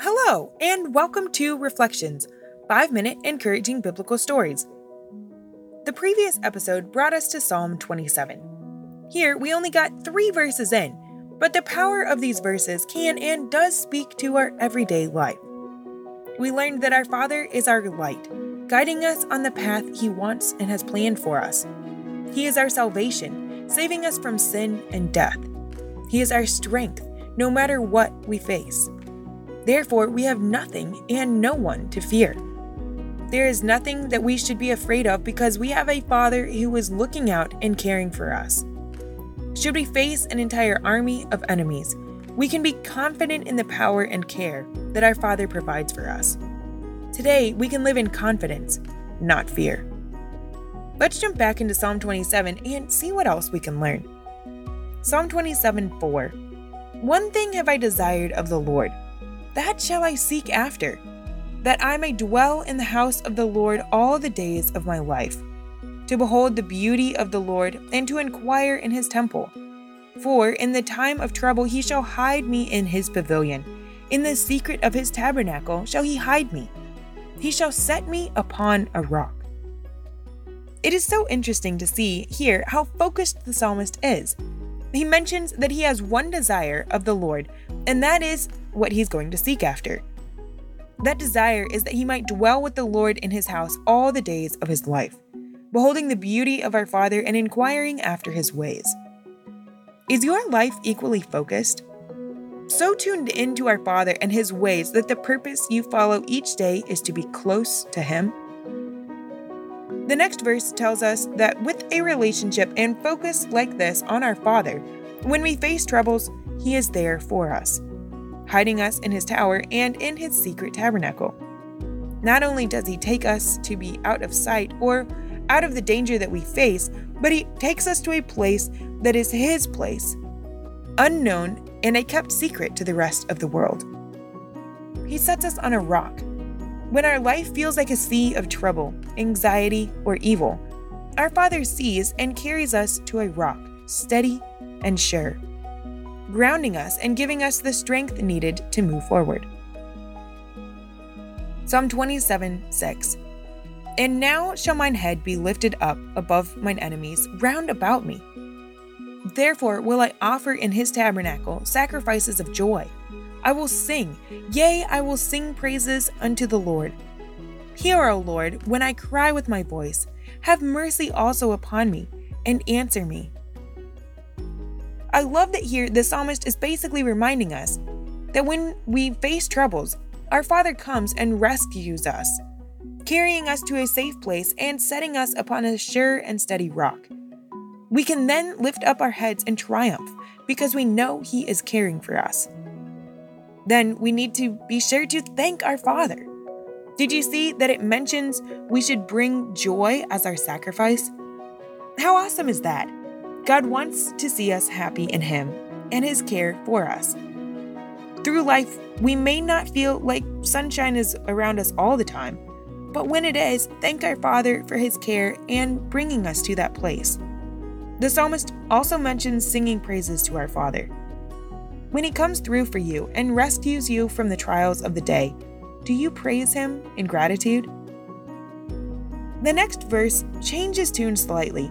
Hello, and welcome to Reflections 5 Minute Encouraging Biblical Stories. The previous episode brought us to Psalm 27. Here, we only got three verses in, but the power of these verses can and does speak to our everyday life. We learned that our Father is our light, guiding us on the path He wants and has planned for us. He is our salvation, saving us from sin and death. He is our strength, no matter what we face. Therefore, we have nothing and no one to fear. There is nothing that we should be afraid of because we have a Father who is looking out and caring for us. Should we face an entire army of enemies, we can be confident in the power and care that our Father provides for us. Today, we can live in confidence, not fear. Let's jump back into Psalm 27 and see what else we can learn. Psalm 27 4 One thing have I desired of the Lord, that shall I seek after that I may dwell in the house of the Lord all the days of my life, to behold the beauty of the Lord and to inquire in his temple. For in the time of trouble he shall hide me in his pavilion, in the secret of his tabernacle shall he hide me. He shall set me upon a rock. It is so interesting to see here how focused the psalmist is. He mentions that he has one desire of the Lord, and that is what he's going to seek after. That desire is that he might dwell with the Lord in his house all the days of his life, beholding the beauty of our Father and inquiring after his ways. Is your life equally focused? So tuned into our Father and his ways that the purpose you follow each day is to be close to him? The next verse tells us that with a relationship and focus like this on our Father, when we face troubles, he is there for us hiding us in his tower and in his secret tabernacle. Not only does he take us to be out of sight or out of the danger that we face, but he takes us to a place that is his place, unknown and a kept secret to the rest of the world. He sets us on a rock. When our life feels like a sea of trouble, anxiety, or evil, our Father sees and carries us to a rock, steady and sure grounding us and giving us the strength needed to move forward. Psalm 27 6 And now shall mine head be lifted up above mine enemies round about me. Therefore will I offer in his tabernacle sacrifices of joy. I will sing, yea, I will sing praises unto the Lord. Hear, O Lord, when I cry with my voice. Have mercy also upon me, and answer me. I love that here the psalmist is basically reminding us that when we face troubles, our Father comes and rescues us, carrying us to a safe place and setting us upon a sure and steady rock. We can then lift up our heads in triumph because we know He is caring for us. Then we need to be sure to thank our Father. Did you see that it mentions we should bring joy as our sacrifice? How awesome is that? God wants to see us happy in Him and His care for us. Through life, we may not feel like sunshine is around us all the time, but when it is, thank our Father for His care and bringing us to that place. The psalmist also mentions singing praises to our Father. When He comes through for you and rescues you from the trials of the day, do you praise Him in gratitude? The next verse changes tune slightly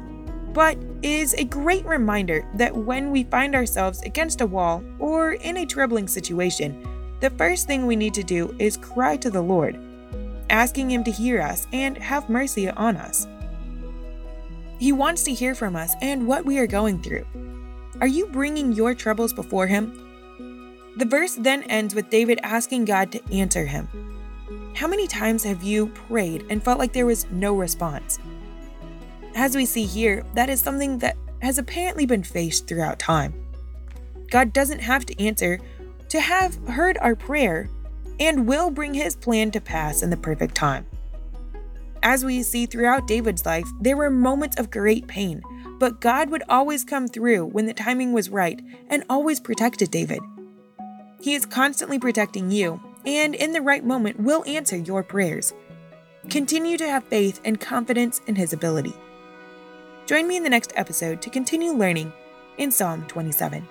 but is a great reminder that when we find ourselves against a wall or in a troubling situation, the first thing we need to do is cry to the Lord, asking Him to hear us and have mercy on us. He wants to hear from us and what we are going through. Are you bringing your troubles before Him? The verse then ends with David asking God to answer him. How many times have you prayed and felt like there was no response? As we see here, that is something that has apparently been faced throughout time. God doesn't have to answer to have heard our prayer and will bring his plan to pass in the perfect time. As we see throughout David's life, there were moments of great pain, but God would always come through when the timing was right and always protected David. He is constantly protecting you, and in the right moment will answer your prayers. Continue to have faith and confidence in his ability. Join me in the next episode to continue learning in Psalm 27.